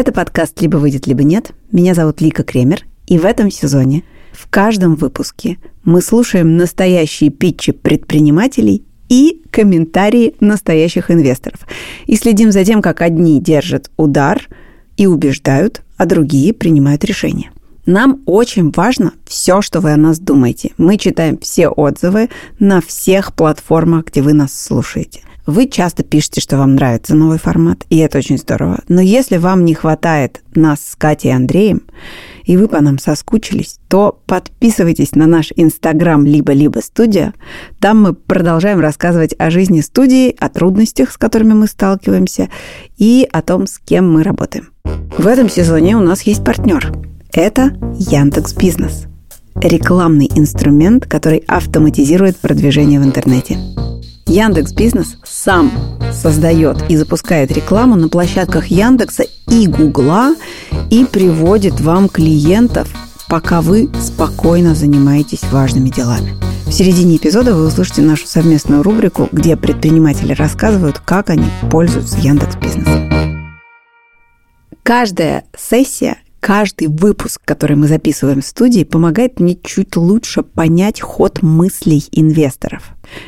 Это подкаст «Либо выйдет, либо нет». Меня зовут Лика Кремер, и в этом сезоне в каждом выпуске мы слушаем настоящие питчи предпринимателей и комментарии настоящих инвесторов. И следим за тем, как одни держат удар и убеждают, а другие принимают решения. Нам очень важно все, что вы о нас думаете. Мы читаем все отзывы на всех платформах, где вы нас слушаете. Вы часто пишете, что вам нравится новый формат, и это очень здорово. Но если вам не хватает нас с Катей и Андреем, и вы по нам соскучились, то подписывайтесь на наш Инстаграм либо-либо студия. Там мы продолжаем рассказывать о жизни студии, о трудностях, с которыми мы сталкиваемся, и о том, с кем мы работаем. В этом сезоне у нас есть партнер. Это Яндекс Бизнес. Рекламный инструмент, который автоматизирует продвижение в интернете. Яндекс Бизнес сам создает и запускает рекламу на площадках Яндекса и Гугла и приводит вам клиентов, пока вы спокойно занимаетесь важными делами. В середине эпизода вы услышите нашу совместную рубрику, где предприниматели рассказывают, как они пользуются Яндекс Бизнесом. Каждая сессия каждый выпуск, который мы записываем в студии, помогает мне чуть лучше понять ход мыслей инвесторов.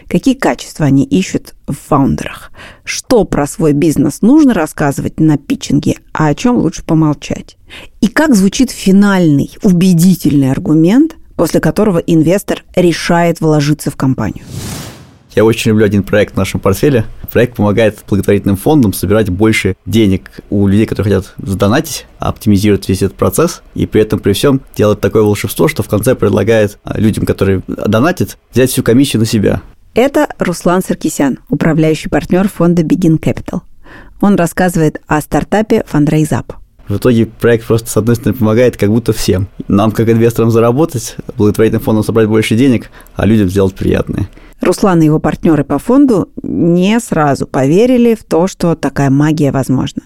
Какие качества они ищут в фаундерах? Что про свой бизнес нужно рассказывать на питчинге, а о чем лучше помолчать? И как звучит финальный, убедительный аргумент, после которого инвестор решает вложиться в компанию? Я очень люблю один проект в нашем портфеле. Проект помогает благотворительным фондам собирать больше денег у людей, которые хотят задонатить, оптимизирует весь этот процесс, и при этом при всем делает такое волшебство, что в конце предлагает а, людям, которые донатят, взять всю комиссию на себя. Это Руслан Саркисян, управляющий партнер фонда Begin Capital. Он рассказывает о стартапе Fundraise Up. В итоге проект просто, с одной стороны, помогает как будто всем. Нам, как инвесторам, заработать, благотворительным фондам собрать больше денег, а людям сделать приятное. Руслан и его партнеры по фонду не сразу поверили в то, что такая магия возможна.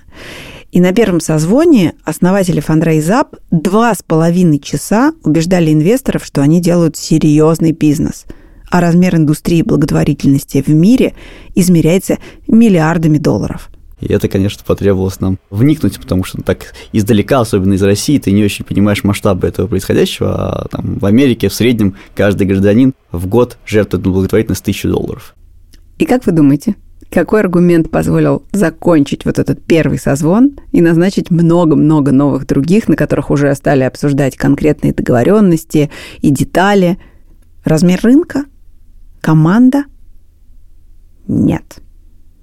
И на первом созвоне основатели Up два с половиной часа убеждали инвесторов, что они делают серьезный бизнес. А размер индустрии благотворительности в мире измеряется миллиардами долларов – и это, конечно, потребовалось нам вникнуть, потому что так издалека, особенно из России, ты не очень понимаешь масштабы этого происходящего. А там в Америке в среднем каждый гражданин в год жертвует на благотворительность тысячу долларов. И как вы думаете, какой аргумент позволил закончить вот этот первый созвон и назначить много-много новых других, на которых уже стали обсуждать конкретные договоренности и детали? Размер рынка? Команда? Нет.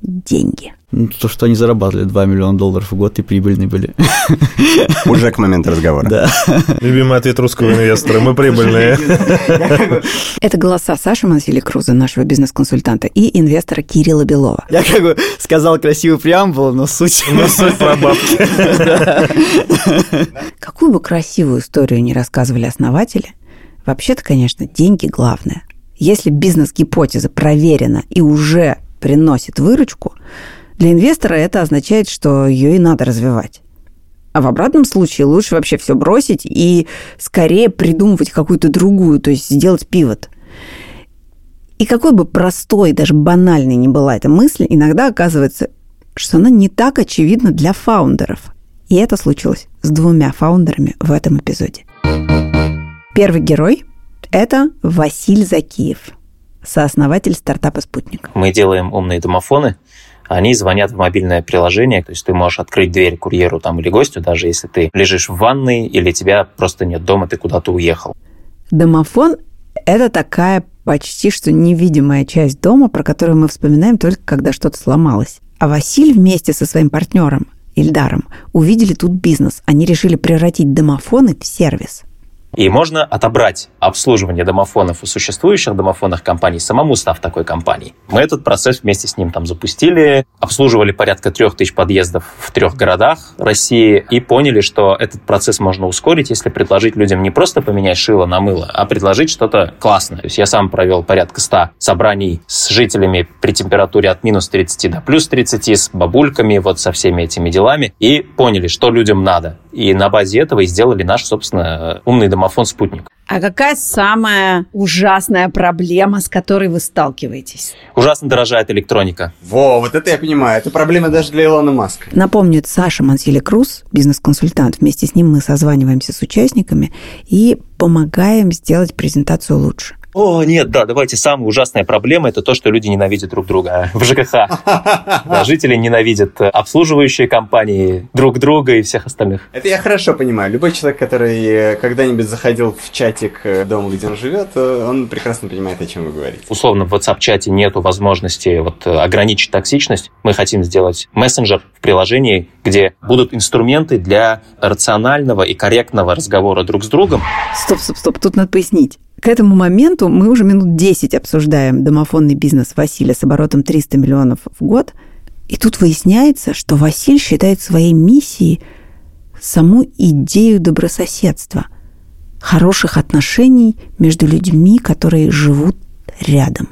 Деньги. Ну, то, что они зарабатывали 2 миллиона долларов в год и прибыльные были. Уже к моменту разговора. Да. Любимый ответ русского инвестора. Мы прибыльные. Это голоса Саши Мансили Круза, нашего бизнес-консультанта, и инвестора Кирилла Белова. Я как бы сказал красивый преамбул, но суть... Но суть про бабки. Какую бы красивую историю не рассказывали основатели, вообще-то, конечно, деньги главное. Если бизнес-гипотеза проверена и уже приносит выручку, для инвестора это означает, что ее и надо развивать. А в обратном случае лучше вообще все бросить и скорее придумывать какую-то другую, то есть сделать пивот. И какой бы простой, даже банальной ни была эта мысль, иногда оказывается, что она не так очевидна для фаундеров. И это случилось с двумя фаундерами в этом эпизоде. Первый герой – это Василь Закиев, сооснователь стартапа «Спутник». Мы делаем умные домофоны – они звонят в мобильное приложение, то есть ты можешь открыть дверь курьеру там или гостю, даже если ты лежишь в ванной или тебя просто нет дома, ты куда-то уехал. Домофон – это такая почти что невидимая часть дома, про которую мы вспоминаем только когда что-то сломалось. А Василь вместе со своим партнером Ильдаром увидели тут бизнес. Они решили превратить домофоны в сервис – и можно отобрать обслуживание домофонов у существующих домофонных компаний, самому став такой компанией. Мы этот процесс вместе с ним там запустили, обслуживали порядка трех тысяч подъездов в трех городах России и поняли, что этот процесс можно ускорить, если предложить людям не просто поменять шило на мыло, а предложить что-то классное. То есть я сам провел порядка 100 собраний с жителями при температуре от минус 30 до плюс 30, с бабульками, вот со всеми этими делами, и поняли, что людям надо и на базе этого и сделали наш, собственно, умный домофон-спутник. А какая самая ужасная проблема, с которой вы сталкиваетесь? Ужасно дорожает электроника. Во, вот это я понимаю. Это проблема даже для Илона Маска. Напомню, это Саша Мансили Круз, бизнес-консультант. Вместе с ним мы созваниваемся с участниками и помогаем сделать презентацию лучше. О, нет, да, давайте. Самая ужасная проблема – это то, что люди ненавидят друг друга в ЖКХ. Да, жители ненавидят обслуживающие компании, друг друга и всех остальных. Это я хорошо понимаю. Любой человек, который э, когда-нибудь заходил в чатик э, дома, где он живет, э, он прекрасно понимает, о чем вы говорите. Условно, в WhatsApp-чате нету возможности вот, ограничить токсичность. Мы хотим сделать мессенджер в приложении, где будут инструменты для рационального и корректного разговора друг с другом. Стоп, стоп, стоп, тут надо пояснить. К этому моменту мы уже минут 10 обсуждаем домофонный бизнес Василия с оборотом 300 миллионов в год. И тут выясняется, что Василь считает своей миссией саму идею добрососедства, хороших отношений между людьми, которые живут рядом.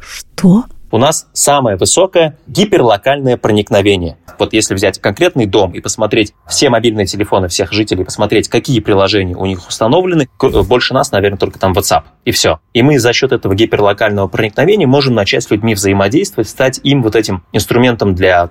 Что? У нас самое высокое гиперлокальное проникновение. Вот если взять конкретный дом и посмотреть все мобильные телефоны всех жителей, посмотреть, какие приложения у них установлены, больше нас, наверное, только там WhatsApp. И все. И мы за счет этого гиперлокального проникновения можем начать с людьми взаимодействовать, стать им вот этим инструментом для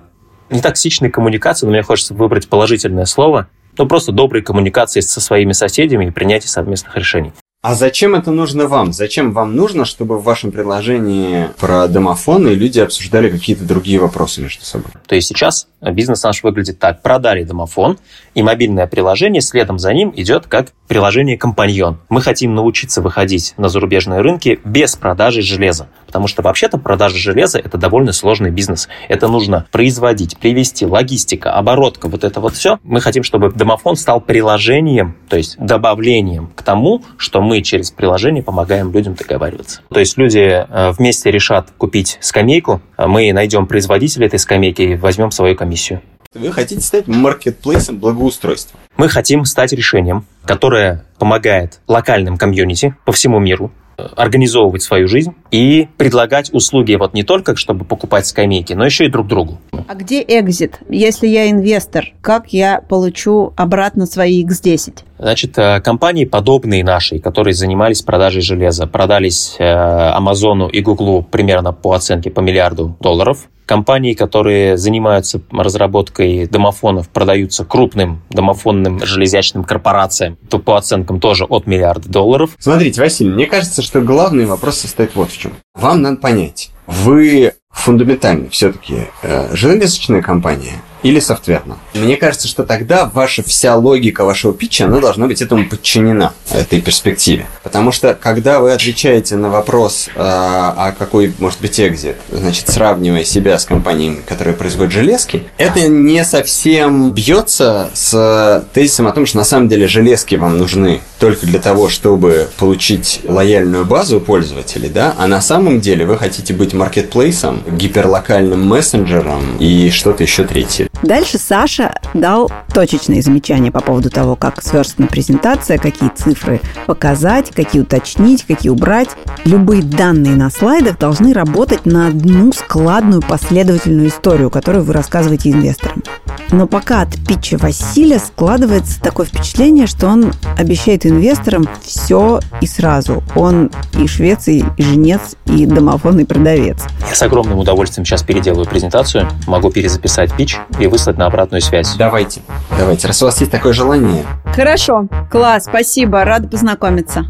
нетоксичной коммуникации, но мне хочется выбрать положительное слово, ну, просто доброй коммуникации со своими соседями и принятия совместных решений. А зачем это нужно вам? Зачем вам нужно, чтобы в вашем предложении про домофоны люди обсуждали какие-то другие вопросы между собой? То есть сейчас бизнес наш выглядит так. Продали домофон, и мобильное приложение следом за ним идет как приложение «Компаньон». Мы хотим научиться выходить на зарубежные рынки без продажи железа. Потому что вообще-то продажа железа – это довольно сложный бизнес. Это нужно производить, привести, логистика, оборотка, вот это вот все. Мы хотим, чтобы домофон стал приложением, то есть добавлением к тому, что мы через приложение помогаем людям договариваться. То есть люди э, вместе решат купить скамейку, а мы найдем производителя этой скамейки и возьмем свою комиссию. Вы хотите стать маркетплейсом благоустройства? Мы хотим стать решением, которое помогает локальным комьюнити по всему миру организовывать свою жизнь и предлагать услуги вот не только, чтобы покупать скамейки, но еще и друг другу. А где экзит? Если я инвестор, как я получу обратно свои X10? Значит, э, компании, подобные нашей, которые занимались продажей железа, продались э, Амазону и Гуглу примерно по оценке по миллиарду долларов. Компании, которые занимаются разработкой домофонов, продаются крупным домофонным железячным корпорациям, то по оценкам тоже от миллиарда долларов. Смотрите, Василий, мне кажется, что главный вопрос состоит вот в чем. Вам надо понять, вы фундаментально все-таки э, железочная компания или софтверно. Мне кажется, что тогда ваша вся логика вашего питча, она должна быть этому подчинена, этой перспективе. Потому что, когда вы отвечаете на вопрос, э, а какой может быть экзит, значит, сравнивая себя с компаниями, которые производят железки, это не совсем бьется с тезисом о том, что на самом деле железки вам нужны только для того, чтобы получить лояльную базу пользователей, да, а на самом деле вы хотите быть маркетплейсом, гиперлокальным мессенджером и что-то еще третье. Дальше Саша дал точечные замечания по поводу того, как сверстана презентация, какие цифры показать, какие уточнить, какие убрать. Любые данные на слайдах должны работать на одну складную последовательную историю, которую вы рассказываете инвесторам. Но пока от питча Василия складывается такое впечатление, что он обещает инвесторам все и сразу. Он и швец, и женец, и домофонный продавец. Я с огромным удовольствием сейчас переделаю презентацию, могу перезаписать питч и выслать на обратную связь. Давайте, давайте, раз у вас есть такое желание. Хорошо, класс, спасибо, рада познакомиться.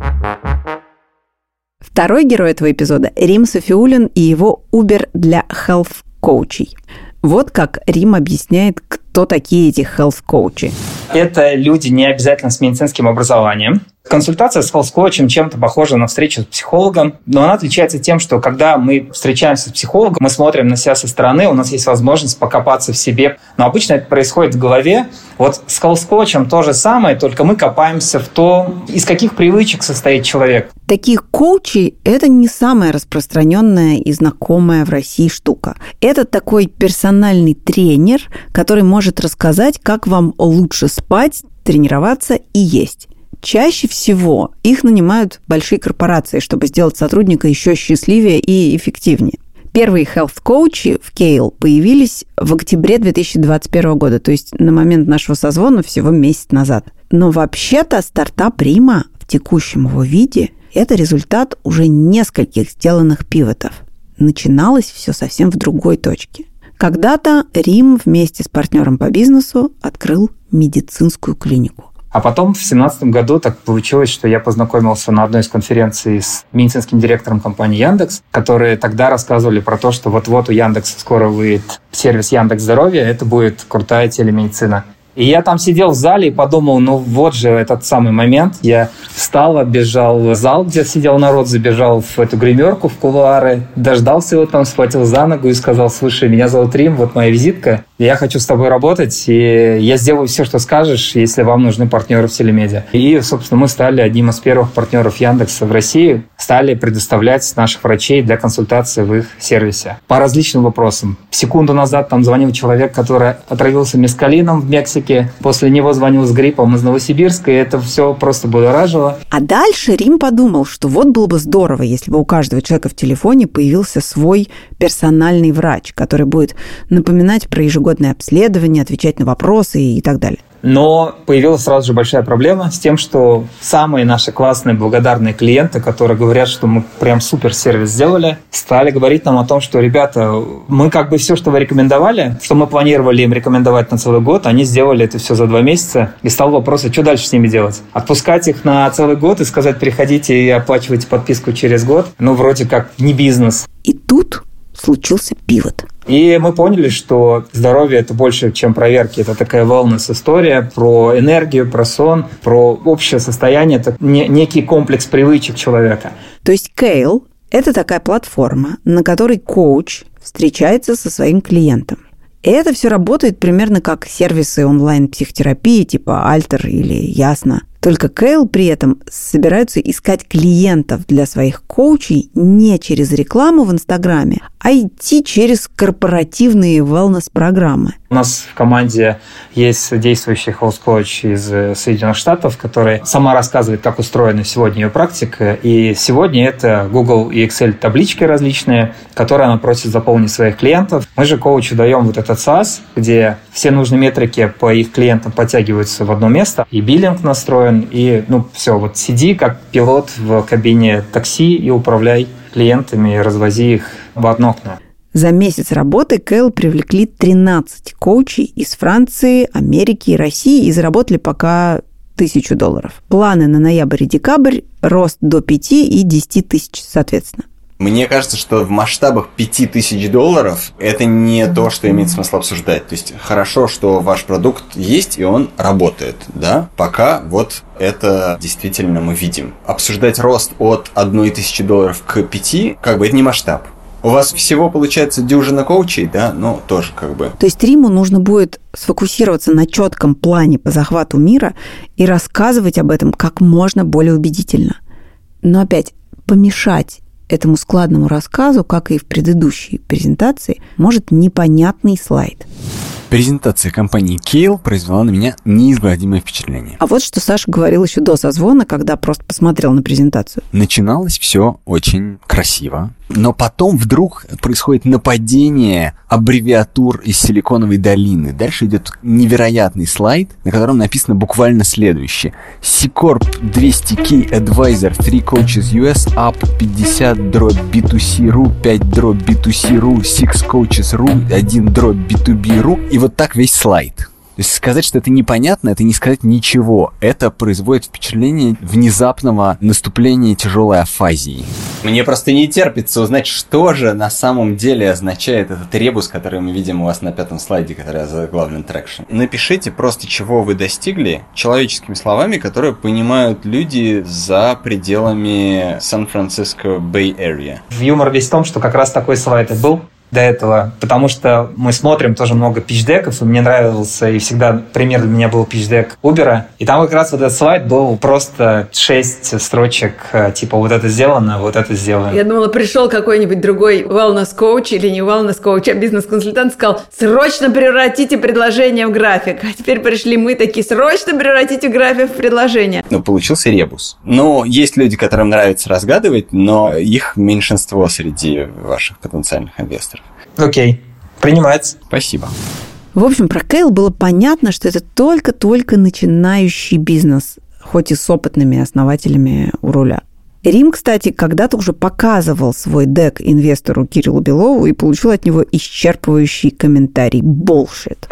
Второй герой этого эпизода – Рим Софиулин и его Uber для health-коучей. Вот как Рим объясняет, кто такие эти health-коучи. Это люди не обязательно с медицинским образованием, Консультация с health чем-то похожа на встречу с психологом, но она отличается тем, что когда мы встречаемся с психологом, мы смотрим на себя со стороны, у нас есть возможность покопаться в себе. Но обычно это происходит в голове. Вот с health то же самое, только мы копаемся в том, из каких привычек состоит человек. Такие коучи – это не самая распространенная и знакомая в России штука. Это такой персональный тренер, который может рассказать, как вам лучше спать, тренироваться и есть. Чаще всего их нанимают большие корпорации, чтобы сделать сотрудника еще счастливее и эффективнее. Первые health-коучи в Кейл появились в октябре 2021 года, то есть на момент нашего созвона всего месяц назад. Но вообще-то стартап Рима в текущем его виде – это результат уже нескольких сделанных пивотов. Начиналось все совсем в другой точке. Когда-то Рим вместе с партнером по бизнесу открыл медицинскую клинику. А потом в 2017 году так получилось, что я познакомился на одной из конференций с медицинским директором компании Яндекс, которые тогда рассказывали про то, что вот-вот у Яндекса скоро выйдет сервис Яндекс Здоровье, это будет крутая телемедицина. И я там сидел в зале и подумал, ну вот же этот самый момент. Я встал, оббежал в зал, где сидел народ, забежал в эту гримерку, в кулуары, дождался его там, схватил за ногу и сказал, слушай, меня зовут Рим, вот моя визитка, я хочу с тобой работать, и я сделаю все, что скажешь, если вам нужны партнеры в телемедиа. И, собственно, мы стали одним из первых партнеров Яндекса в России, стали предоставлять наших врачей для консультации в их сервисе по различным вопросам. Секунду назад там звонил человек, который отравился мескалином в Мексике, после него звонил с гриппом из Новосибирска, и это все просто будоражило. А дальше Рим подумал, что вот было бы здорово, если бы у каждого человека в телефоне появился свой персональный врач, который будет напоминать про ежегодное обследование, отвечать на вопросы и так далее. Но появилась сразу же большая проблема с тем, что самые наши классные благодарные клиенты, которые говорят, что мы прям супер сервис сделали, стали говорить нам о том, что, ребята, мы как бы все, что вы рекомендовали, что мы планировали им рекомендовать на целый год, они сделали это все за два месяца. И стал вопрос, а что дальше с ними делать? Отпускать их на целый год и сказать, приходите и оплачивайте подписку через год? Ну, вроде как не бизнес. И тут случился пивот. И мы поняли, что здоровье – это больше, чем проверки. Это такая wellness-история про энергию, про сон, про общее состояние. Это не, некий комплекс привычек человека. То есть Кейл – это такая платформа, на которой коуч встречается со своим клиентом. И это все работает примерно как сервисы онлайн-психотерапии типа Альтер или Ясно – только Кейл при этом собираются искать клиентов для своих коучей не через рекламу в Инстаграме, а идти через корпоративные wellness-программы. У нас в команде есть действующий хост-коуч из э, Соединенных Штатов, который сама рассказывает, как устроена сегодня ее практика. И сегодня это Google и Excel таблички различные, которые она просит заполнить своих клиентов. Мы же коучу даем вот этот SaaS, где все нужные метрики по их клиентам подтягиваются в одно место, и биллинг настроен, и, ну, все, вот сиди как пилот в кабине такси и управляй клиентами, развози их в одно окно. За месяц работы Кэл привлекли 13 коучей из Франции, Америки и России и заработали пока тысячу долларов. Планы на ноябрь и декабрь – рост до 5 и 10 тысяч, соответственно. Мне кажется, что в масштабах 5000 долларов это не то, что имеет смысл обсуждать. То есть хорошо, что ваш продукт есть и он работает, да? Пока вот это действительно мы видим. Обсуждать рост от 1000 долларов к 5, как бы это не масштаб. У вас всего получается дюжина коучей, да? Ну, тоже как бы. То есть Риму нужно будет сфокусироваться на четком плане по захвату мира и рассказывать об этом как можно более убедительно. Но опять помешать этому складному рассказу, как и в предыдущей презентации, может непонятный слайд. Презентация компании Кейл произвела на меня неизгладимое впечатление. А вот что Саша говорил еще до созвона, когда просто посмотрел на презентацию. Начиналось все очень красиво, но потом вдруг происходит нападение аббревиатур из Силиконовой долины. Дальше идет невероятный слайд, на котором написано буквально следующее. C-Corp 200K Advisor 3 Coaches US Up 50 дробь B2C RU 5 дробь B2C RU 6 Coaches RU 1 дробь B2B RU и вот так весь слайд. То есть сказать, что это непонятно, это не сказать ничего. Это производит впечатление внезапного наступления тяжелой афазии. Мне просто не терпится узнать, что же на самом деле означает этот ребус, который мы видим у вас на пятом слайде, который озаглавлен traction. Напишите просто, чего вы достигли, человеческими словами, которые понимают люди за пределами Сан-Франциско Bay Area. Юмор весь в том, что как раз такой слайд и был до этого, потому что мы смотрим тоже много pitch deck ов, и мне нравился, и всегда пример для меня был pitch deck Uber, и там как раз вот этот слайд был просто 6 строчек, э, типа вот это сделано, вот это сделано. Я думала, пришел какой-нибудь другой wellness коуч или не wellness коуч, а бизнес-консультант сказал, срочно превратите предложение в график. А теперь пришли мы такие, срочно превратите график в предложение. Ну, получился ребус. Но есть люди, которым нравится разгадывать, но их меньшинство среди ваших потенциальных инвесторов. Окей, принимается. Спасибо. В общем, про Кейл было понятно, что это только-только начинающий бизнес, хоть и с опытными основателями у руля. Рим, кстати, когда-то уже показывал свой дек инвестору Кириллу Белову и получил от него исчерпывающий комментарий «Bullshit».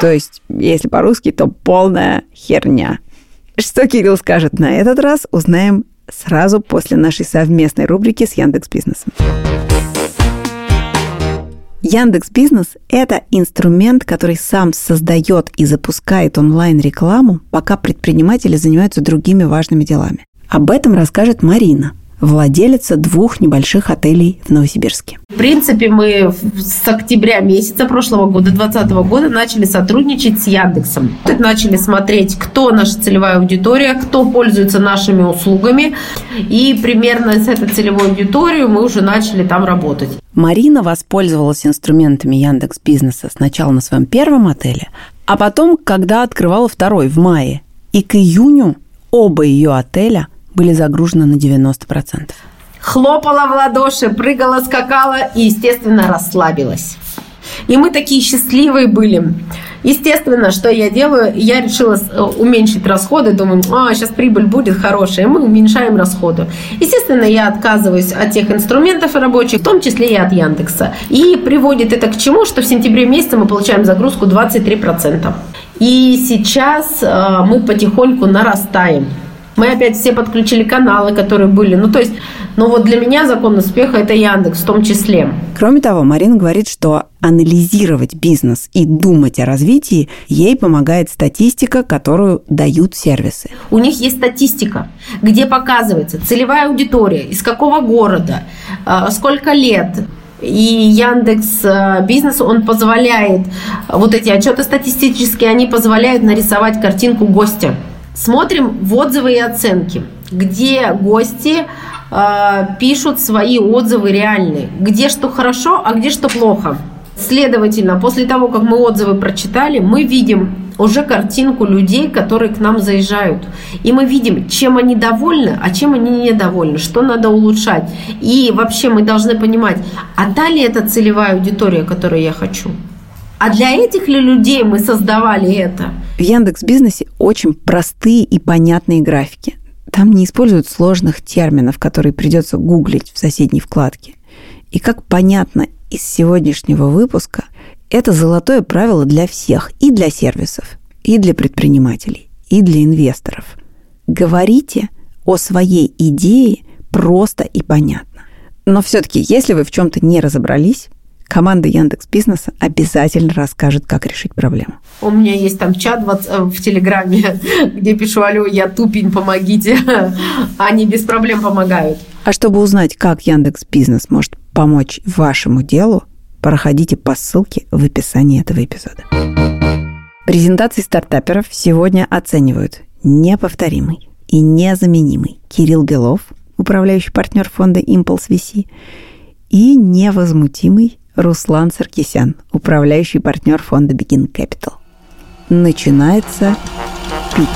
То есть, если по-русски, то полная херня. Что Кирилл скажет на этот раз, узнаем сразу после нашей совместной рубрики с Яндекс Бизнесом. Яндекс Бизнес – это инструмент, который сам создает и запускает онлайн-рекламу, пока предприниматели занимаются другими важными делами. Об этом расскажет Марина, владелица двух небольших отелей в Новосибирске. В принципе, мы с октября месяца прошлого года, 2020 года, начали сотрудничать с Яндексом. Начали смотреть, кто наша целевая аудитория, кто пользуется нашими услугами. И примерно с этой целевой аудиторией мы уже начали там работать. Марина воспользовалась инструментами Яндекс Бизнеса сначала на своем первом отеле, а потом, когда открывала второй в мае. И к июню оба ее отеля были загружены на 90%. Хлопала в ладоши, прыгала, скакала и, естественно, расслабилась. И мы такие счастливые были. Естественно, что я делаю, я решила э, уменьшить расходы, думаю, а, сейчас прибыль будет хорошая, мы уменьшаем расходы. Естественно, я отказываюсь от тех инструментов рабочих, в том числе и от Яндекса. И приводит это к чему, что в сентябре месяце мы получаем загрузку 23%. И сейчас э, мы потихоньку нарастаем. Мы опять все подключили каналы, которые были. Ну, то есть, ну вот для меня закон успеха – это Яндекс в том числе. Кроме того, Марина говорит, что анализировать бизнес и думать о развитии ей помогает статистика, которую дают сервисы. У них есть статистика, где показывается целевая аудитория, из какого города, а, сколько лет, и Яндекс э, Бизнес, он позволяет, вот эти отчеты статистические, они позволяют нарисовать картинку гостя. Смотрим в отзывы и оценки, где гости э, пишут свои отзывы реальные, где что хорошо, а где что плохо. Следовательно, после того, как мы отзывы прочитали, мы видим уже картинку людей, которые к нам заезжают. И мы видим, чем они довольны, а чем они недовольны, что надо улучшать. И вообще мы должны понимать, а та ли это целевая аудитория, которую я хочу? А для этих ли людей мы создавали это? В Яндекс Бизнесе очень простые и понятные графики. Там не используют сложных терминов, которые придется гуглить в соседней вкладке. И как понятно из сегодняшнего выпуска, это золотое правило для всех, и для сервисов, и для предпринимателей, и для инвесторов. Говорите о своей идее просто и понятно. Но все-таки, если вы в чем-то не разобрались, команда Яндекс Бизнеса обязательно расскажет, как решить проблему. У меня есть там чат в, э, Телеграме, где пишу, алло, я тупень, помогите. Они без проблем помогают. А чтобы узнать, как Яндекс Бизнес может помочь вашему делу, проходите по ссылке в описании этого эпизода. Презентации стартаперов сегодня оценивают неповторимый и незаменимый Кирилл Белов, управляющий партнер фонда Impulse VC, и невозмутимый Руслан Саркисян, управляющий партнер фонда Begin Capital. Начинается пич.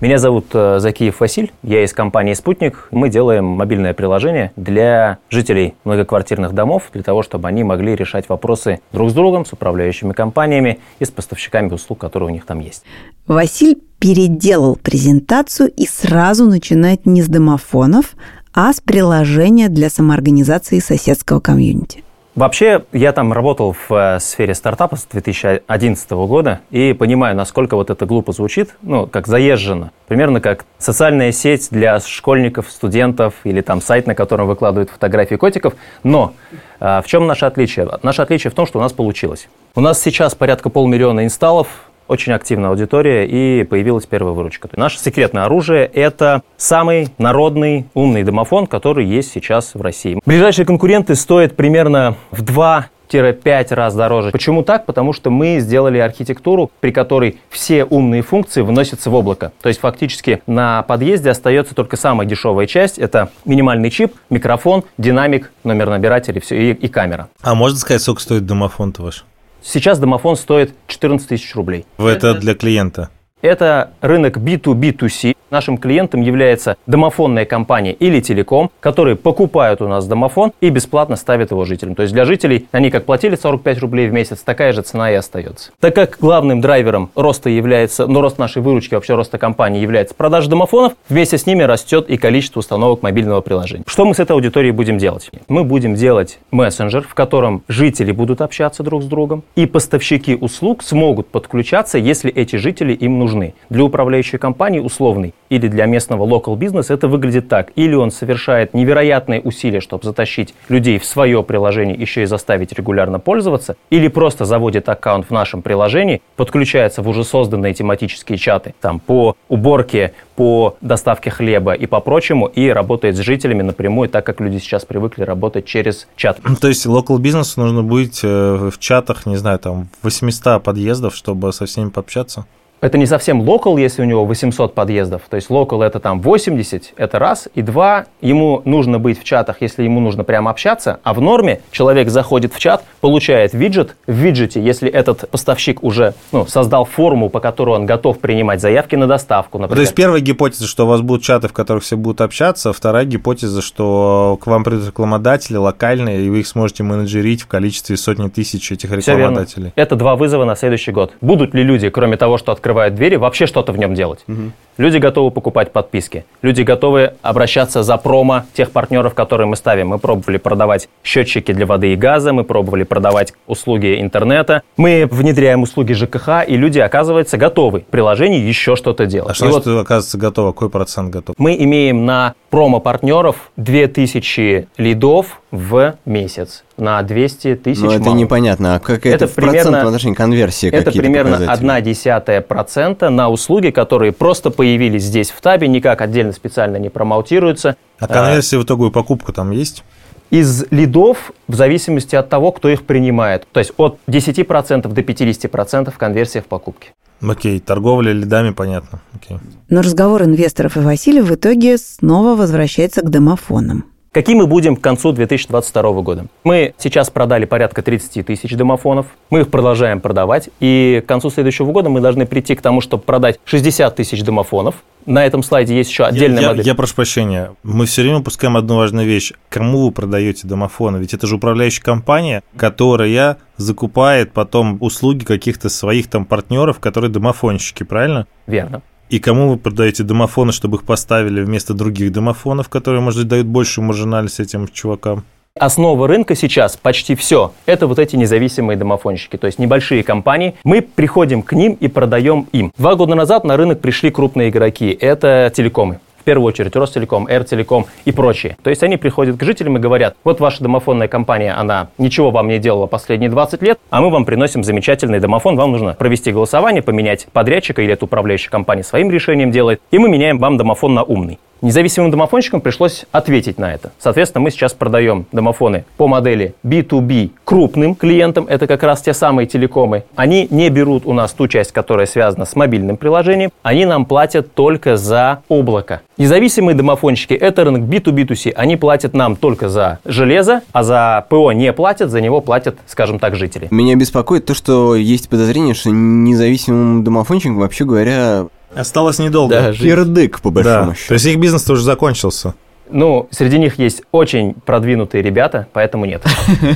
Меня зовут э, Закиев Василь, я из компании «Спутник». Мы делаем мобильное приложение для жителей многоквартирных домов, для того, чтобы они могли решать вопросы друг с другом, с управляющими компаниями и с поставщиками услуг, которые у них там есть. Василь переделал презентацию и сразу начинает не с домофонов, а с приложения для самоорганизации соседского комьюнити. Вообще, я там работал в э, сфере стартапа с 2011 года и понимаю, насколько вот это глупо звучит, ну, как заезжено. Примерно как социальная сеть для школьников, студентов или там сайт, на котором выкладывают фотографии котиков. Но э, в чем наше отличие? Наше отличие в том, что у нас получилось. У нас сейчас порядка полмиллиона инсталлов, очень активная аудитория и появилась первая выручка. Наше секретное оружие – это самый народный умный домофон, который есть сейчас в России. Ближайшие конкуренты стоят примерно в 2 5 раз дороже. Почему так? Потому что мы сделали архитектуру, при которой все умные функции выносятся в облако. То есть фактически на подъезде остается только самая дешевая часть. Это минимальный чип, микрофон, динамик, номер набирателя все, и, и камера. А можно сказать, сколько стоит домофон-то ваш? Сейчас домофон стоит 14 тысяч рублей. Это для клиента? Это рынок B2B2C. Нашим клиентом является домофонная компания или телеком, которые покупают у нас домофон и бесплатно ставят его жителям. То есть для жителей они как платили 45 рублей в месяц, такая же цена и остается. Так как главным драйвером роста является, ну рост нашей выручки, вообще роста компании является продажа домофонов, вместе с ними растет и количество установок мобильного приложения. Что мы с этой аудиторией будем делать? Мы будем делать мессенджер, в котором жители будут общаться друг с другом, и поставщики услуг смогут подключаться, если эти жители им нужны. Для управляющей компании условный или для местного local бизнеса это выглядит так. Или он совершает невероятные усилия, чтобы затащить людей в свое приложение, еще и заставить регулярно пользоваться, или просто заводит аккаунт в нашем приложении, подключается в уже созданные тематические чаты там, по уборке, по доставке хлеба и по прочему, и работает с жителями напрямую, так как люди сейчас привыкли работать через чат. То есть local бизнесу нужно быть э, в чатах, не знаю, там 800 подъездов, чтобы со всеми пообщаться? Это не совсем локал, если у него 800 подъездов. То есть локал это там 80, это раз. И два, ему нужно быть в чатах, если ему нужно прямо общаться. А в норме человек заходит в чат, получает виджет. В виджете, если этот поставщик уже ну, создал форму, по которой он готов принимать заявки на доставку, например. То есть первая гипотеза, что у вас будут чаты, в которых все будут общаться. Вторая гипотеза, что к вам придут рекламодатели локальные, и вы их сможете менеджерить в количестве сотни тысяч этих рекламодателей. Это два вызова на следующий год. Будут ли люди, кроме того, что открывают открывают двери, вообще что-то в нем делать. Угу. Люди готовы покупать подписки. Люди готовы обращаться за промо тех партнеров, которые мы ставим. Мы пробовали продавать счетчики для воды и газа, мы пробовали продавать услуги интернета. Мы внедряем услуги ЖКХ, и люди, оказывается, готовы в приложении еще что-то делать. А что значит, вот, оказывается, готово? Какой процент готов? Мы имеем на промо-партнеров 2000 лидов в месяц на 200 тысяч. Ну, это непонятно. А как это, это в примерно, процентном отношении конверсии? Это примерно одна десятая процента на услуги, которые просто появились здесь в табе, никак отдельно специально не промоутируются. А конверсия в итоговую покупку там есть? Из лидов в зависимости от того, кто их принимает. То есть от 10% до 50% конверсия в покупке. Окей, торговля лидами, понятно. Окей. Но разговор инвесторов и Василия в итоге снова возвращается к домофонам. Какие мы будем к концу 2022 года? Мы сейчас продали порядка 30 тысяч домофонов, мы их продолжаем продавать, и к концу следующего года мы должны прийти к тому, чтобы продать 60 тысяч домофонов. На этом слайде есть еще отдельная я, модель. Я, я прошу прощения, мы все время упускаем одну важную вещь. Кому вы продаете домофоны? Ведь это же управляющая компания, которая закупает потом услуги каких-то своих там партнеров, которые домофонщики, правильно? Верно. И кому вы продаете домофоны, чтобы их поставили вместо других домофонов, которые, может быть, дают больше маржинальность этим чувакам? Основа рынка сейчас почти все. Это вот эти независимые домофонщики, то есть небольшие компании. Мы приходим к ним и продаем им. Два года назад на рынок пришли крупные игроки. Это телекомы в первую очередь Ростелеком, Эртелеком и прочие. То есть они приходят к жителям и говорят, вот ваша домофонная компания, она ничего вам не делала последние 20 лет, а мы вам приносим замечательный домофон, вам нужно провести голосование, поменять подрядчика или эту управляющая компания своим решением делает, и мы меняем вам домофон на умный. Независимым домофонщикам пришлось ответить на это. Соответственно, мы сейчас продаем домофоны по модели B2B крупным клиентам, это как раз те самые телекомы. Они не берут у нас ту часть, которая связана с мобильным приложением, они нам платят только за облако. Независимые домофонщики – это рынок B2B2C. Они платят нам только за железо, а за ПО не платят, за него платят, скажем так, жители. Меня беспокоит то, что есть подозрение, что независимым домофонщикам, вообще говоря, Осталось недолго. Да, Кирдык, по большому да. счету. То есть их бизнес тоже закончился. Ну, среди них есть очень продвинутые ребята, поэтому нет.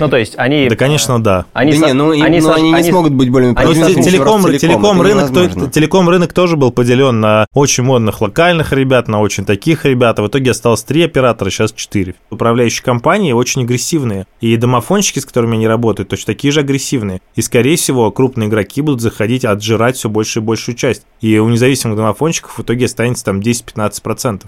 Ну, то есть они... Да, конечно, да. Они да не, ну, они, ну, они не смогут быть более продвинутыми. Телеком, телеком, рынок, то, телеком рынок тоже был поделен на очень модных локальных ребят, на очень таких ребят. А в итоге осталось три оператора, сейчас четыре. Управляющие компании очень агрессивные. И домофонщики, с которыми они работают, точно такие же агрессивные. И, скорее всего, крупные игроки будут заходить, отжирать все больше и большую часть. И у независимых домофонщиков в итоге останется там 10-15%.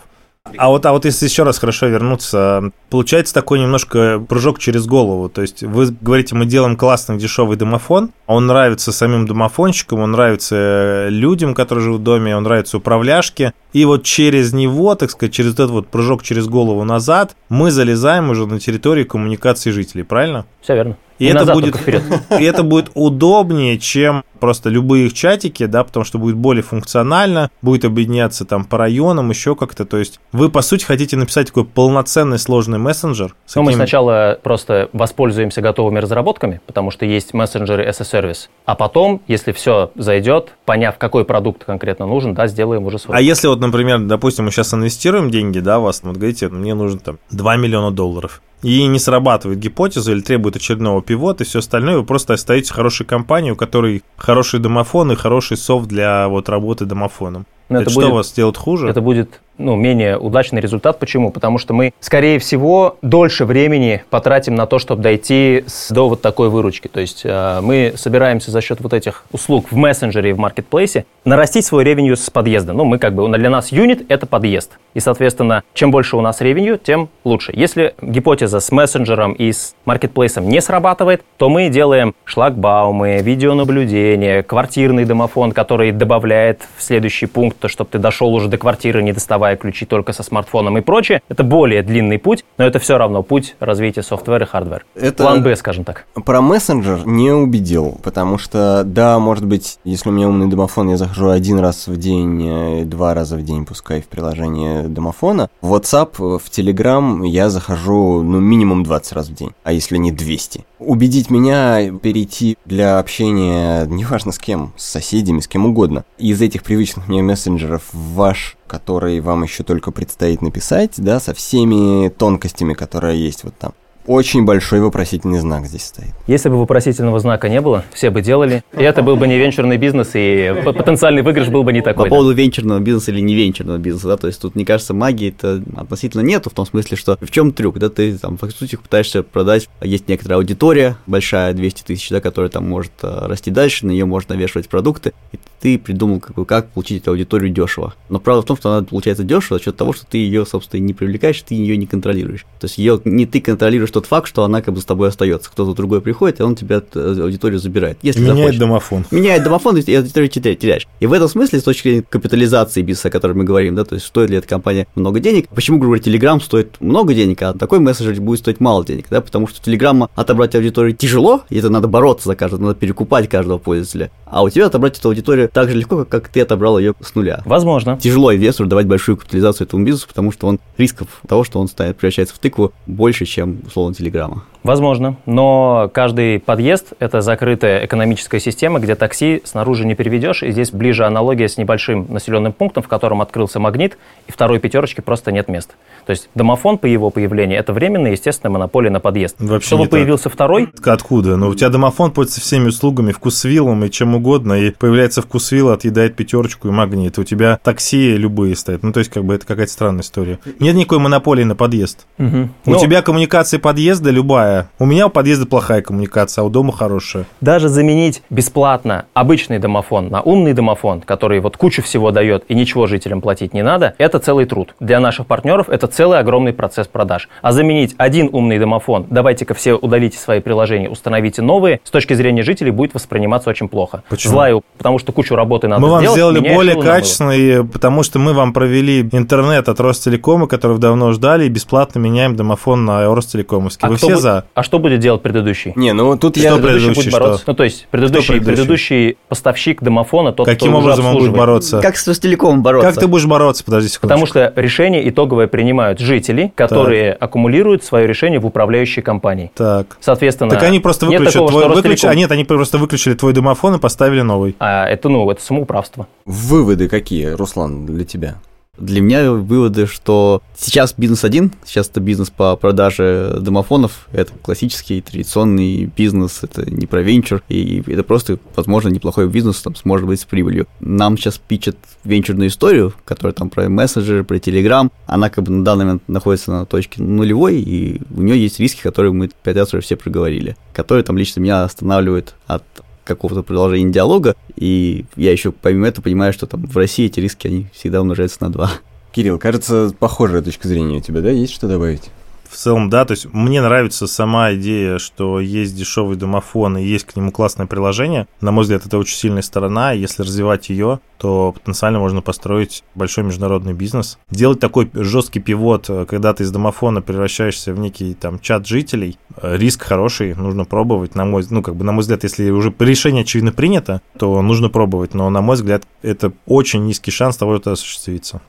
А вот, а вот если еще раз хорошо вернуться, получается такой немножко прыжок через голову. То есть вы говорите, мы делаем классный дешевый домофон, он нравится самим домофонщикам, он нравится людям, которые живут в доме, он нравится управляшке. И вот через него, так сказать, через этот вот прыжок через голову назад, мы залезаем уже на территорию коммуникации жителей, правильно? Все верно. И это, будет, и это будет удобнее, чем просто любые их чатики, да, потому что будет более функционально, будет объединяться там по районам, еще как-то. То есть вы, по сути, хотите написать такой полноценный сложный мессенджер. Ну, каким... мы сначала просто воспользуемся готовыми разработками, потому что есть мессенджеры as a service. А потом, если все зайдет, поняв, какой продукт конкретно нужен, да, сделаем уже свой. А если вот, например, допустим, мы сейчас инвестируем деньги, да, вас, вот говорите, мне нужно там 2 миллиона долларов и не срабатывает гипотеза или требует очередного пивота и все остальное, вы просто остаетесь хорошей компанией, у которой хороший домофон и хороший софт для вот работы домофоном. Но это, это будет, что вас сделает хуже? Это будет ну, менее удачный результат. Почему? Потому что мы, скорее всего, дольше времени потратим на то, чтобы дойти с, до вот такой выручки. То есть э, мы собираемся за счет вот этих услуг в мессенджере и в маркетплейсе нарастить свой ревеню с подъезда. Ну, мы как бы, для нас юнит – это подъезд. И, соответственно, чем больше у нас ревеню, тем лучше. Если гипотеза с мессенджером и с маркетплейсом не срабатывает, то мы делаем шлагбаумы, видеонаблюдение, квартирный домофон, который добавляет в следующий пункт, то, чтобы ты дошел уже до квартиры, не доставая ключи только со смартфоном и прочее. Это более длинный путь, но это все равно путь развития софтвера и хардвера. Это План Б, скажем так. Про мессенджер не убедил, потому что, да, может быть, если у меня умный домофон, я захожу один раз в день, э, два раза в день, пускай в приложение домофона. В WhatsApp, в Telegram я захожу, ну, минимум 20 раз в день, а если не 200. Убедить меня перейти для общения, неважно с кем, с соседями, с кем угодно, из этих привычных мне мессенджеров в ваш который вам еще только предстоит написать, да, со всеми тонкостями, которые есть вот там очень большой вопросительный знак здесь стоит. Если бы вопросительного знака не было, все бы делали, и это был бы не венчурный бизнес, и потенциальный выигрыш был бы не такой. По поводу венчурного бизнеса или не венчурного бизнеса, да, то есть тут, мне кажется, магии это относительно нету, в том смысле, что в чем трюк, да, ты там, по сути, пытаешься продать, есть некоторая аудитория, большая, 200 тысяч, да, которая там может э, расти дальше, на нее можно навешивать продукты, и ты придумал, как, бы, как получить эту аудиторию дешево. Но правда в том, что она получается дешево за счет того, что ты ее, собственно, не привлекаешь, ты ее не контролируешь. То есть ее не ты контролируешь тот факт, что она как бы с тобой остается. Кто-то другой приходит, и он тебя э, аудиторию забирает. Если Меняет захочешь. домофон. Меняет домофон, и аудиторию теряешь. И в этом смысле, с точки зрения капитализации бизнеса, о котором мы говорим, да, то есть стоит ли эта компания много денег, почему, грубо говоря, Telegram стоит много денег, а такой мессенджер будет стоить мало денег, да, потому что Telegram отобрать аудиторию тяжело, и это надо бороться за каждого, надо перекупать каждого пользователя. А у тебя отобрать эту аудиторию так же легко, как ты отобрал ее с нуля. Возможно. Тяжело инвестору давать большую капитализацию этому бизнесу, потому что он рисков того, что он станет превращается в тыкву больше, чем условно få en telegrama. Возможно, но каждый подъезд – это закрытая экономическая система, где такси снаружи не переведешь, и здесь ближе аналогия с небольшим населенным пунктом, в котором открылся магнит, и второй пятерочки просто нет места. То есть домофон по его появлению – это временная, естественная монополия на подъезд. Вообще Чтобы появился так. второй… Откуда? Ну, у тебя домофон пользуется всеми услугами, вкусвиллом и чем угодно, и появляется вкусвилл, отъедает пятерочку и магнит. У тебя такси любые стоят. Ну, то есть, как бы это какая-то странная история. Нет никакой монополии на подъезд. Угу. У Но... тебя коммуникация подъезда любая плохая. У меня у подъезда плохая коммуникация, а у дома хорошая. Даже заменить бесплатно обычный домофон на умный домофон, который вот кучу всего дает и ничего жителям платить не надо, это целый труд. Для наших партнеров это целый огромный процесс продаж. А заменить один умный домофон, давайте-ка все удалите свои приложения, установите новые, с точки зрения жителей будет восприниматься очень плохо. Почему? Злаю, потому что кучу работы надо мы сделать. Мы вам сделали более качественный, потому что мы вам провели интернет от Ростелекома, который давно ждали, и бесплатно меняем домофон на Ростелекомовский. А Вы все за? А что будет делать предыдущий? Не, ну тут что я... Предыдущий будет бороться. Что? Ну, то есть, предыдущий, предыдущий? предыдущий поставщик домофона, тот, Каким кто образом он будет бороться? Как с Ростелекомом бороться? Как ты будешь бороться? Подожди секунду. Потому что решение итоговое принимают жители, которые так. аккумулируют свое решение в управляющей компании. Так. Соответственно, Так они просто выключат такого, твой... Выключ... А нет, они просто выключили твой домофон и поставили новый. А это, ну, это самоуправство. Выводы какие, Руслан, для тебя? Для меня выводы, что сейчас бизнес один, сейчас это бизнес по продаже домофонов, это классический традиционный бизнес, это не про венчур, и это просто, возможно, неплохой бизнес, там сможет быть с прибылью. Нам сейчас пичат венчурную историю, которая там про мессенджеры, про Telegram, она как бы на данный момент находится на точке нулевой, и у нее есть риски, которые мы пять раз уже все проговорили, которые там лично меня останавливают от какого-то продолжения диалога, и я еще помимо этого понимаю, что там в России эти риски, они всегда умножаются на два. Кирилл, кажется, похожая точка зрения у тебя, да? Есть что добавить? В целом, да, то есть мне нравится сама идея, что есть дешевый домофон и есть к нему классное приложение. На мой взгляд, это очень сильная сторона, и если развивать ее, то потенциально можно построить большой международный бизнес. Делать такой жесткий пивот, э, когда ты из домофона превращаешься в некий там чат жителей, э, риск хороший, нужно пробовать, на мой, ну, как бы, на мой взгляд, если уже решение очевидно принято, то нужно пробовать, но, на мой взгляд, это очень низкий шанс того, это осуществится.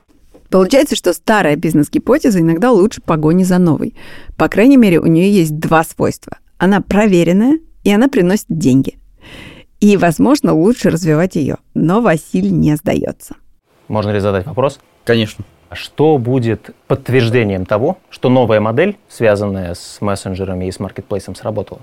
Получается, что старая бизнес-гипотеза иногда лучше погони за новой. По крайней мере, у нее есть два свойства. Она проверенная, и она приносит деньги. И, возможно, лучше развивать ее. Но Василий не сдается. Можно ли задать вопрос? Конечно. Что будет подтверждением того, что новая модель, связанная с мессенджерами и с маркетплейсом, сработала?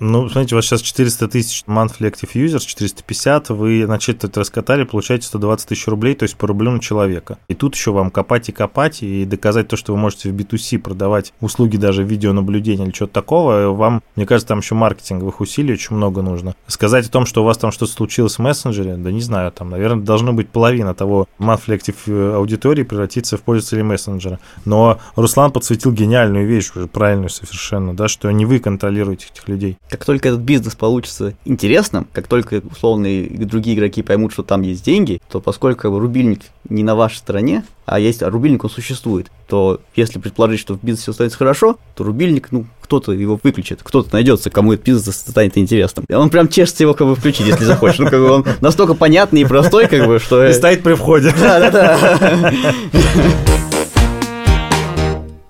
Ну, смотрите, у вас сейчас 400 тысяч monthly active users, 450, вы на четверть раскатали, получаете 120 тысяч рублей, то есть по рублю на человека. И тут еще вам копать и копать, и доказать то, что вы можете в B2C продавать услуги даже видеонаблюдения или что-то такого, вам, мне кажется, там еще маркетинговых усилий очень много нужно. Сказать о том, что у вас там что-то случилось в мессенджере, да не знаю, там, наверное, должно быть половина того monthly active аудитории превратиться в пользователей мессенджера. Но Руслан подсветил гениальную вещь, уже правильную совершенно, да, что не вы контролируете этих людей. Как только этот бизнес получится интересным, как только условные другие игроки поймут, что там есть деньги, то поскольку рубильник не на вашей стороне, а есть а рубильник, он существует, то если предположить, что в бизнесе остается хорошо, то рубильник, ну, кто-то его выключит, кто-то найдется, кому этот бизнес станет интересным. И он прям чешется его как бы включить, если захочешь. Ну, как бы он настолько понятный и простой, как бы, что... И стоит при входе. Да-да-да.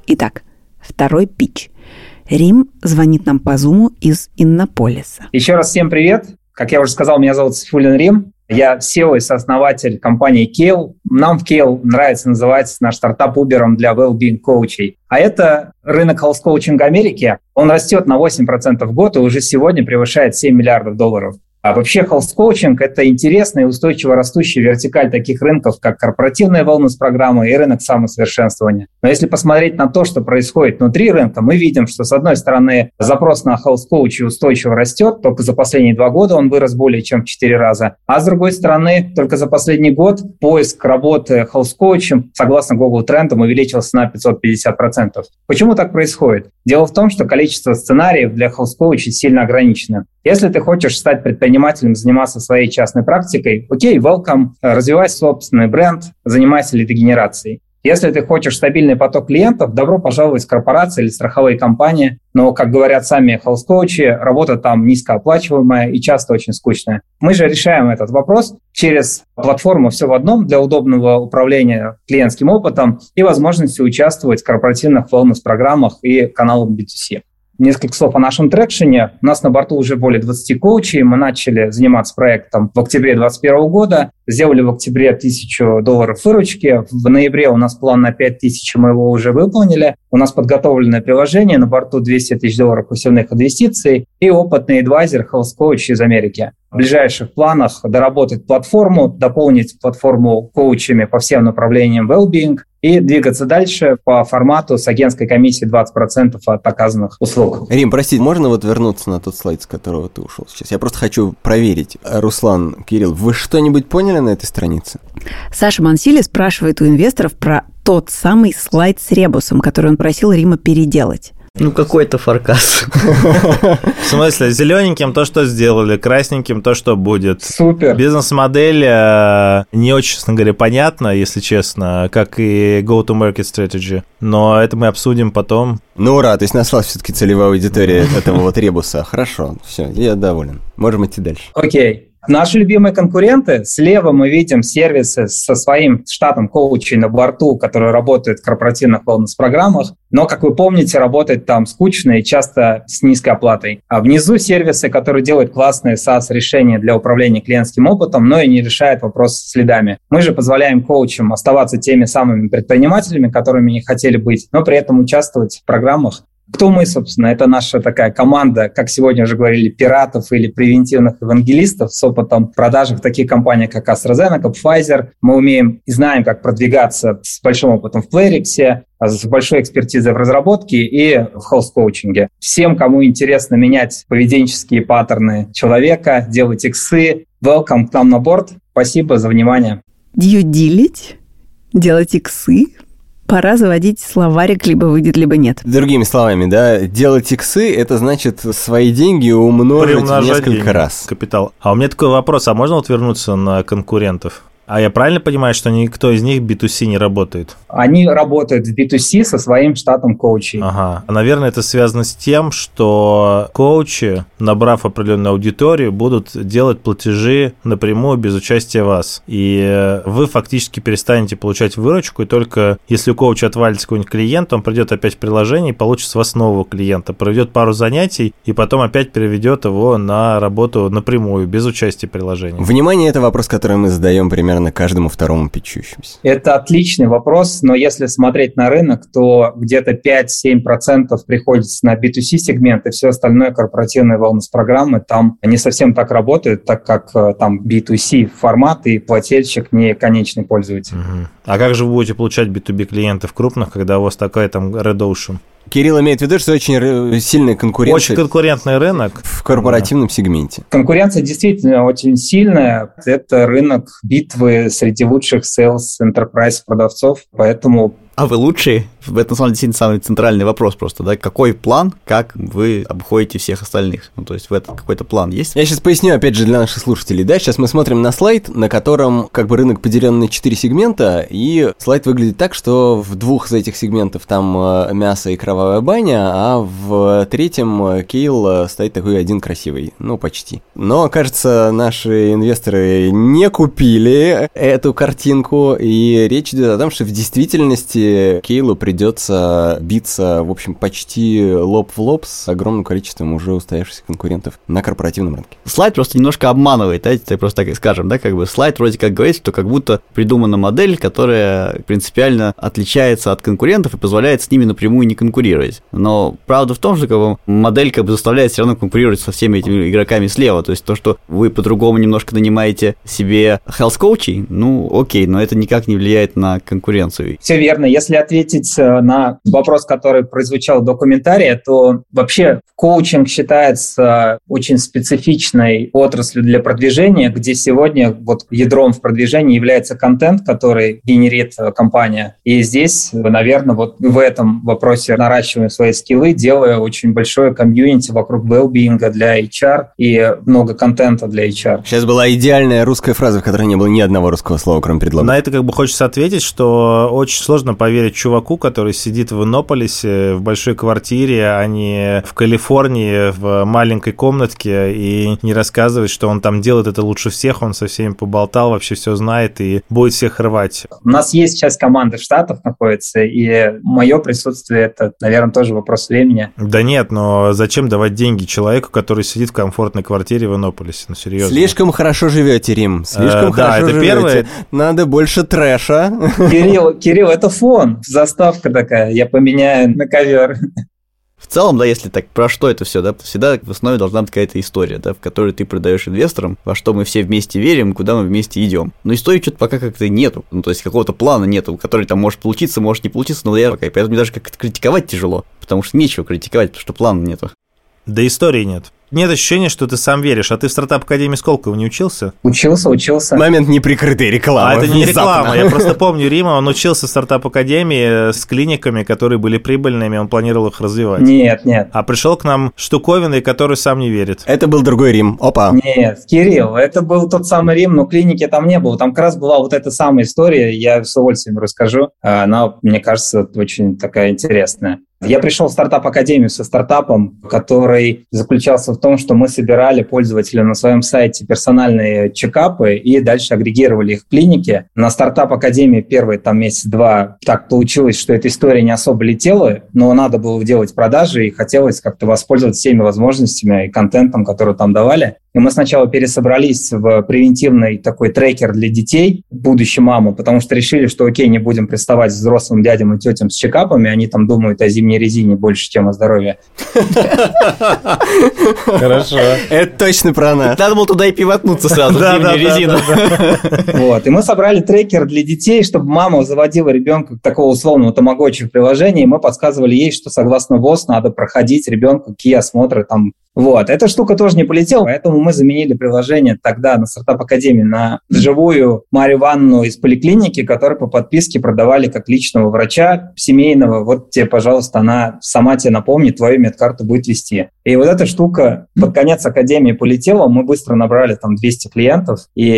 Итак, второй пич – Рим звонит нам по зуму из Иннополиса. Еще раз всем привет. Как я уже сказал, меня зовут Сифулин Рим. Я SEO и сооснователь компании Kale. Нам в Kale нравится называть наш стартап Uber для well-being коучей. А это рынок health коучинга Америки. Он растет на 8% в год и уже сегодня превышает 7 миллиардов долларов. А вообще health коучинг – это интересная и устойчиво растущая вертикаль таких рынков, как корпоративная wellness-программы и рынок самосовершенствования. Но если посмотреть на то, что происходит внутри рынка, мы видим, что с одной стороны запрос на health коучи устойчиво растет, только за последние два года он вырос более чем в четыре раза, а с другой стороны, только за последний год поиск работы health коучем, согласно Google трендам, увеличился на 550%. Почему так происходит? Дело в том, что количество сценариев для health коучей сильно ограничено. Если ты хочешь стать предпринимателем, заниматься своей частной практикой, окей, welcome, развивай собственный бренд, занимайся лидогенерацией. Если ты хочешь стабильный поток клиентов, добро пожаловать в корпорации или страховые компании. Но, как говорят сами хелс-коучи, работа там низкооплачиваемая и часто очень скучная. Мы же решаем этот вопрос через платформу «Все в одном» для удобного управления клиентским опытом и возможности участвовать в корпоративных wellness-программах и каналах B2C. Несколько слов о нашем трекшене. У нас на борту уже более 20 коучей. Мы начали заниматься проектом в октябре 2021 года. Сделали в октябре 1000 долларов выручки. В ноябре у нас план на 5000, мы его уже выполнили. У нас подготовленное приложение, на борту 200 тысяч долларов пассивных инвестиций и опытный адвайзер Health Coach из Америки. В ближайших планах доработать платформу, дополнить платформу коучами по всем направлениям well-being и двигаться дальше по формату с агентской комиссией 20% от оказанных услуг. Рим, прости, можно вот вернуться на тот слайд, с которого ты ушел сейчас? Я просто хочу проверить. Руслан, Кирилл, вы что-нибудь поняли на этой странице? Саша Мансили спрашивает у инвесторов про тот самый слайд с ребусом, который он просил Рима переделать. Ну, какой-то фаркас. В смысле, зелененьким то, что сделали, красненьким то, что будет. Супер. Бизнес-модель э, не очень, честно говоря, понятна, если честно, как и go-to-market strategy. Но это мы обсудим потом. Ну, ура, то есть нашлась все-таки целевая аудитория этого вот ребуса. Хорошо, все, я доволен. Можем идти дальше. Окей. Наши любимые конкуренты, слева мы видим сервисы со своим штатом коучей на борту, которые работают в корпоративных wellness-программах, но, как вы помните, работает там скучно и часто с низкой оплатой. А внизу сервисы, которые делают классные SaaS-решения для управления клиентским опытом, но и не решают вопрос с следами. Мы же позволяем коучам оставаться теми самыми предпринимателями, которыми они хотели быть, но при этом участвовать в программах, кто мы, собственно? Это наша такая команда, как сегодня уже говорили, пиратов или превентивных евангелистов с опытом продажи в таких компаниях, как AstraZeneca, Pfizer. Мы умеем и знаем, как продвигаться с большим опытом в Playrix, с большой экспертизой в разработке и в холст-коучинге. Всем, кому интересно менять поведенческие паттерны человека, делать иксы, welcome к нам на борт. Спасибо за внимание. Дьюдилить делать иксы, пора заводить словарик либо выйдет, либо нет. Другими словами, да, делать иксы – это значит свои деньги умножить в несколько деньги, раз. Капитал. А у меня такой вопрос, а можно вот вернуться на конкурентов? А я правильно понимаю, что никто из них B2C не работает? Они работают в B2C со своим штатом коучей. Ага. Наверное, это связано с тем, что коучи, набрав определенную аудиторию, будут делать платежи напрямую без участия вас. И вы фактически перестанете получать выручку, и только если у коуча отвалится какой-нибудь клиент, он придет опять в приложение и получит с вас нового клиента, проведет пару занятий, и потом опять переведет его на работу напрямую, без участия приложения. Внимание, это вопрос, который мы задаем примерно наверное, каждому второму печущемуся? Это отличный вопрос, но если смотреть на рынок, то где-то 5-7% приходится на B2C сегмент, и все остальное корпоративные wellness-программы там не совсем так работают, так как э, там B2C формат и плательщик не конечный пользователь. Угу. А как же вы будете получать B2B клиентов крупных, когда у вас такая там Red Ocean? Кирилл имеет в виду, что очень сильная конкуренция. Очень конкурентный рынок. В корпоративном да. сегменте. Конкуренция действительно очень сильная. Это рынок битвы среди лучших sales enterprise продавцов, поэтому а вы лучшие? В этом, на самом деле, самый центральный вопрос просто, да? Какой план, как вы обходите всех остальных? Ну, то есть, в этот какой-то план есть? Я сейчас поясню, опять же, для наших слушателей, да? Сейчас мы смотрим на слайд, на котором как бы рынок поделен на 4 сегмента, и слайд выглядит так, что в двух из этих сегментов там э, мясо и кровавая баня, а в третьем э, кейл э, стоит такой один красивый, ну, почти. Но, кажется, наши инвесторы не купили эту картинку, и речь идет о том, что в действительности Кейлу придется биться, в общем, почти лоб в лоб с огромным количеством уже устоявшихся конкурентов на корпоративном рынке. Слайд просто немножко обманывает, да, просто так и скажем, да, как бы слайд вроде как говорит, что как будто придумана модель, которая принципиально отличается от конкурентов и позволяет с ними напрямую не конкурировать. Но правда в том, что как бы, модель как бы заставляет все равно конкурировать со всеми этими игроками слева. То есть то, что вы по-другому немножко нанимаете себе health коучей, ну окей, но это никак не влияет на конкуренцию. Все верно если ответить э, на вопрос, который прозвучал в документарии, то вообще коучинг считается очень специфичной отраслью для продвижения, где сегодня вот ядром в продвижении является контент, который генерит э, компания. И здесь, наверное, вот в этом вопросе наращиваем свои скиллы, делая очень большое комьюнити вокруг well-being для HR и много контента для HR. Сейчас была идеальная русская фраза, в которой не было ни одного русского слова, кроме предлога. На это как бы хочется ответить, что очень сложно поверить чуваку, который сидит в Иннополисе в большой квартире, а не в Калифорнии в маленькой комнатке и не рассказывает, что он там делает это лучше всех, он со всеми поболтал, вообще все знает и будет всех рвать. У нас есть сейчас команда в Штатах находится, и мое присутствие это, наверное, тоже вопрос времени. Да нет, но зачем давать деньги человеку, который сидит в комфортной квартире в Иннополисе? Ну, серьезно. Слишком хорошо живете, Рим. Слишком э, хорошо да, это живете. Первое... Надо больше трэша. Кирилл, Кирилл, это фон фон, заставка такая, я поменяю на ковер. В целом, да, если так, про что это все, да, всегда в основе должна быть какая-то история, да, в которой ты продаешь инвесторам, во что мы все вместе верим, куда мы вместе идем. Но истории что-то пока как-то нету, ну, то есть какого-то плана нету, который там может получиться, может не получиться, но я пока, поэтому мне даже как-то критиковать тяжело, потому что нечего критиковать, потому что плана нету. Да истории нет. Нет ощущения, что ты сам веришь. А ты в стартап Академии Сколково не учился? Учился, учился. Момент неприкрытой рекламы. А это не реклама. Я просто помню Рима, он учился в стартап Академии с клиниками, которые были прибыльными, он планировал их развивать. Нет, нет. А пришел к нам штуковиной, который сам не верит. Это был другой Рим. Опа. Нет, Кирилл, это был тот самый Рим, но клиники там не было. Там как раз была вот эта самая история, я с удовольствием расскажу. Она, мне кажется, очень такая интересная. Я пришел в стартап-академию со стартапом, который заключался в том, что мы собирали пользователя на своем сайте персональные чекапы и дальше агрегировали их в клинике. На стартап-академии первые там месяц-два так получилось, что эта история не особо летела, но надо было делать продажи и хотелось как-то воспользоваться всеми возможностями и контентом, который там давали. И мы сначала пересобрались в превентивный такой трекер для детей, будущей мамы, потому что решили, что окей, не будем приставать взрослым дядям и тетям с чекапами, они там думают о зимней резине больше, чем о здоровье. Хорошо. Это точно про нас. Надо было туда и пивотнуться сразу, да, резину. Вот, и мы собрали трекер для детей, чтобы мама заводила ребенка такого условного тамагочи в приложении, и мы подсказывали ей, что согласно ВОЗ надо проходить ребенку какие осмотры там Вот, эта штука тоже не полетела, поэтому мы заменили приложение тогда на стартап Академии на живую Марию Ивановну из поликлиники, которая по подписке продавали как личного врача семейного. Вот тебе, пожалуйста, она сама тебе напомнит, твою медкарту будет вести. И вот эта штука под конец Академии полетела, мы быстро набрали там 200 клиентов, и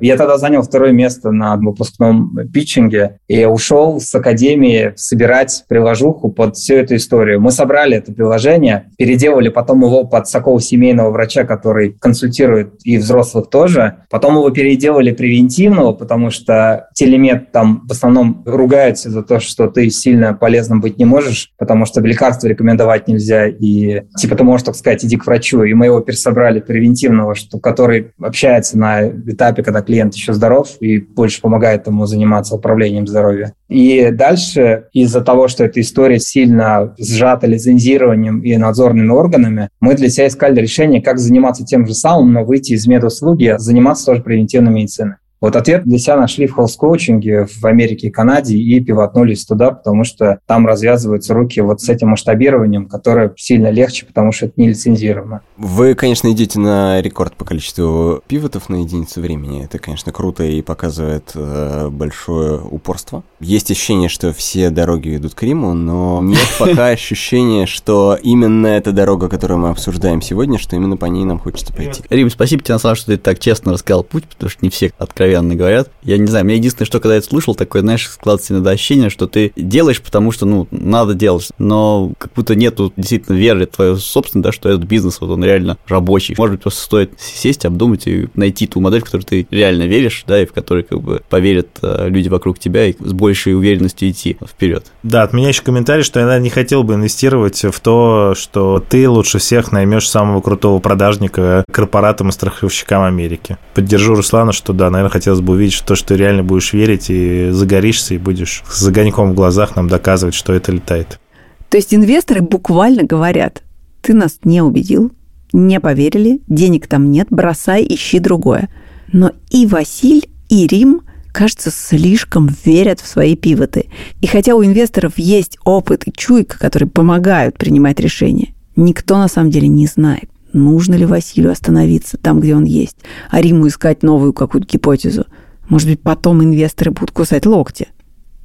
я тогда занял второе место на выпускном питчинге и ушел с Академии собирать приложуху под всю эту историю. Мы собрали это приложение, переделали потом его под такого семейного врача, который консультирует и взрослых тоже. Потом его переделали превентивного, потому что телемет там в основном ругается за то, что ты сильно полезным быть не можешь, потому что лекарства рекомендовать нельзя, и типа ты можешь, так сказать, иди к врачу. И мы его пересобрали превентивного, что, который общается на этапе, когда клиент еще здоров и больше помогает ему заниматься управлением здоровья. И дальше из-за того, что эта история сильно сжата лицензированием и надзорными органами, мы для себя искали решение, как заниматься тем же самым, но выйти из медуслуги, заниматься тоже превентивной медициной. Вот ответ для себя нашли в хелс-коучинге в Америке и Канаде и пивотнулись туда, потому что там развязываются руки вот с этим масштабированием, которое сильно легче, потому что это не лицензировано. Вы, конечно, идете на рекорд по количеству пивотов на единицу времени. Это, конечно, круто и показывает э, большое упорство. Есть ощущение, что все дороги ведут к Риму, но нет пока ощущения, что именно эта дорога, которую мы обсуждаем сегодня, что именно по ней нам хочется пойти. Рим, спасибо тебе, на самом деле, что ты так честно рассказал путь, потому что не все откровенно откровенно говорят. Я не знаю, мне единственное, что когда я это слушал, такое, знаешь, складывается иногда ощущение, что ты делаешь, потому что, ну, надо делать, но как будто нету действительно веры твоего собственного, да, что этот бизнес, вот он реально рабочий. Может быть, просто стоит сесть, обдумать и найти ту модель, в которую ты реально веришь, да, и в которой как бы поверят э, люди вокруг тебя и с большей уверенностью идти вперед. Да, от меня еще комментарий, что я не хотел бы инвестировать в то, что ты лучше всех наймешь самого крутого продажника корпоратам и страховщикам Америки. Поддержу Руслана, что да, наверное, хотелось бы увидеть то, что ты реально будешь верить и загоришься, и будешь с огоньком в глазах нам доказывать, что это летает. То есть инвесторы буквально говорят, ты нас не убедил, не поверили, денег там нет, бросай, ищи другое. Но и Василь, и Рим, кажется, слишком верят в свои пивоты. И хотя у инвесторов есть опыт и чуйка, которые помогают принимать решения, никто на самом деле не знает, Нужно ли Василию остановиться там, где он есть, а Риму искать новую какую-то гипотезу? Может быть, потом инвесторы будут кусать локти?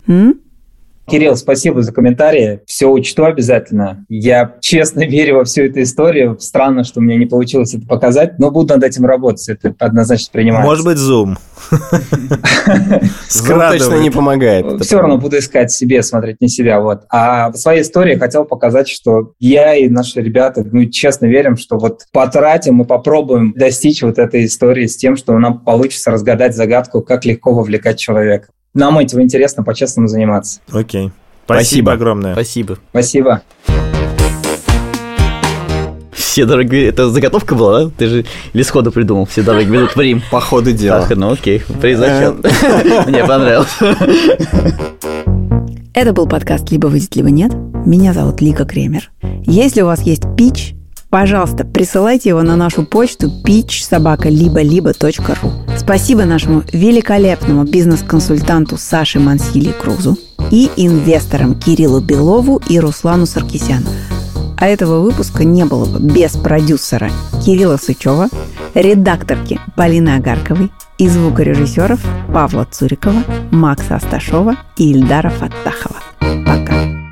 М? Кирилл, спасибо за комментарии. Все учту обязательно. Я честно верю во всю эту историю. Странно, что мне не получилось это показать, но буду над этим работать. Это однозначно принимается. Может быть, Zoom. Точно не помогает. Все равно буду искать себе, смотреть не себя. Вот. А в своей истории хотел показать, что я и наши ребята, ну, честно верим, что вот потратим и попробуем достичь вот этой истории с тем, что нам получится разгадать загадку, как легко вовлекать человека нам этим интересно по-честному заниматься. Окей. Спасибо, Спасибо огромное. Спасибо. Спасибо. Все дороги... Это заготовка была, да? Ты же или сходу придумал, все дороги ведут в Рим. По ходу дела. Так, ну окей, произошел. Мне понравилось. Это был подкаст «Либо выйдет, либо нет». Меня зовут Лика Кремер. Если у вас есть пич, пожалуйста, присылайте его на нашу почту pitchsobaka-либо-либо.ру. Спасибо нашему великолепному бизнес-консультанту Саше Мансили Крузу и инвесторам Кириллу Белову и Руслану Саркисяну. А этого выпуска не было бы без продюсера Кирилла Сычева, редакторки Полины Агарковой и звукорежиссеров Павла Цурикова, Макса Асташова и Ильдара Фаттахова. Пока!